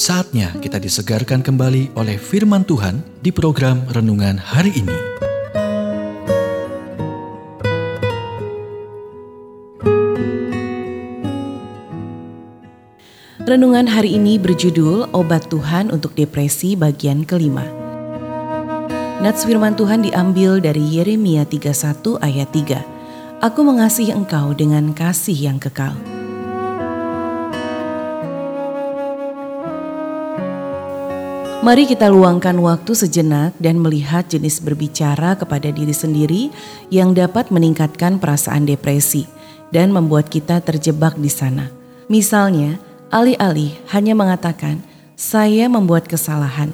Saatnya kita disegarkan kembali oleh firman Tuhan di program renungan hari ini. Renungan hari ini berjudul Obat Tuhan untuk Depresi bagian kelima. Nats firman Tuhan diambil dari Yeremia 31 ayat 3. Aku mengasihi engkau dengan kasih yang kekal. Mari kita luangkan waktu sejenak dan melihat jenis berbicara kepada diri sendiri yang dapat meningkatkan perasaan depresi dan membuat kita terjebak di sana. Misalnya, alih-alih hanya mengatakan, "Saya membuat kesalahan,"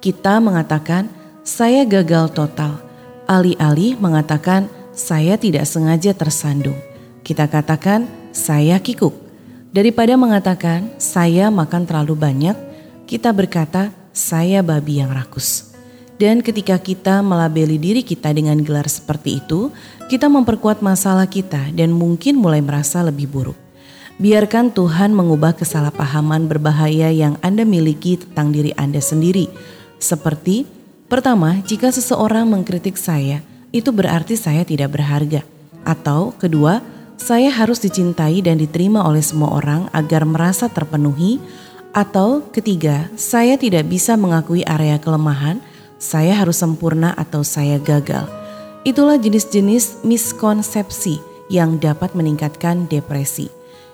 kita mengatakan, "Saya gagal total." Alih-alih mengatakan, "Saya tidak sengaja tersandung," kita katakan, "Saya kikuk." Daripada mengatakan, "Saya makan terlalu banyak," kita berkata, saya babi yang rakus. Dan ketika kita melabeli diri kita dengan gelar seperti itu, kita memperkuat masalah kita dan mungkin mulai merasa lebih buruk. Biarkan Tuhan mengubah kesalahpahaman berbahaya yang Anda miliki tentang diri Anda sendiri. Seperti, pertama, jika seseorang mengkritik saya, itu berarti saya tidak berharga. Atau kedua, saya harus dicintai dan diterima oleh semua orang agar merasa terpenuhi atau ketiga, saya tidak bisa mengakui area kelemahan, saya harus sempurna atau saya gagal. Itulah jenis-jenis miskonsepsi yang dapat meningkatkan depresi.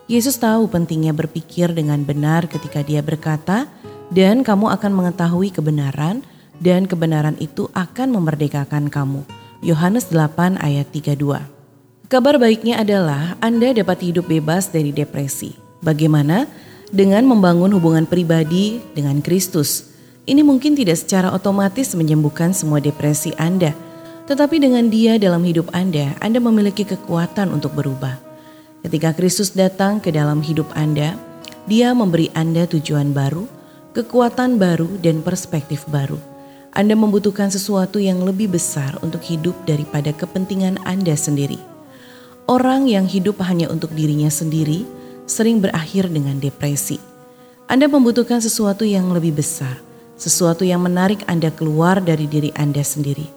Yesus tahu pentingnya berpikir dengan benar ketika dia berkata, dan kamu akan mengetahui kebenaran, dan kebenaran itu akan memerdekakan kamu. Yohanes 8 ayat 32 Kabar baiknya adalah Anda dapat hidup bebas dari depresi. Bagaimana? Dengan membangun hubungan pribadi dengan Kristus. Ini mungkin tidak secara otomatis menyembuhkan semua depresi Anda, tetapi dengan Dia dalam hidup Anda, Anda memiliki kekuatan untuk berubah. Ketika Kristus datang ke dalam hidup Anda, Dia memberi Anda tujuan baru, kekuatan baru, dan perspektif baru. Anda membutuhkan sesuatu yang lebih besar untuk hidup daripada kepentingan Anda sendiri. Orang yang hidup hanya untuk dirinya sendiri sering berakhir dengan depresi. Anda membutuhkan sesuatu yang lebih besar, sesuatu yang menarik Anda keluar dari diri Anda sendiri.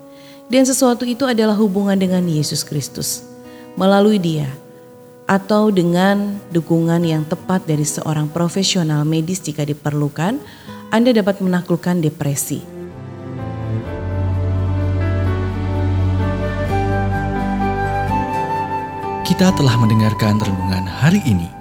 Dan sesuatu itu adalah hubungan dengan Yesus Kristus. Melalui dia, atau dengan dukungan yang tepat dari seorang profesional medis jika diperlukan, Anda dapat menaklukkan depresi. Kita telah mendengarkan renungan hari ini.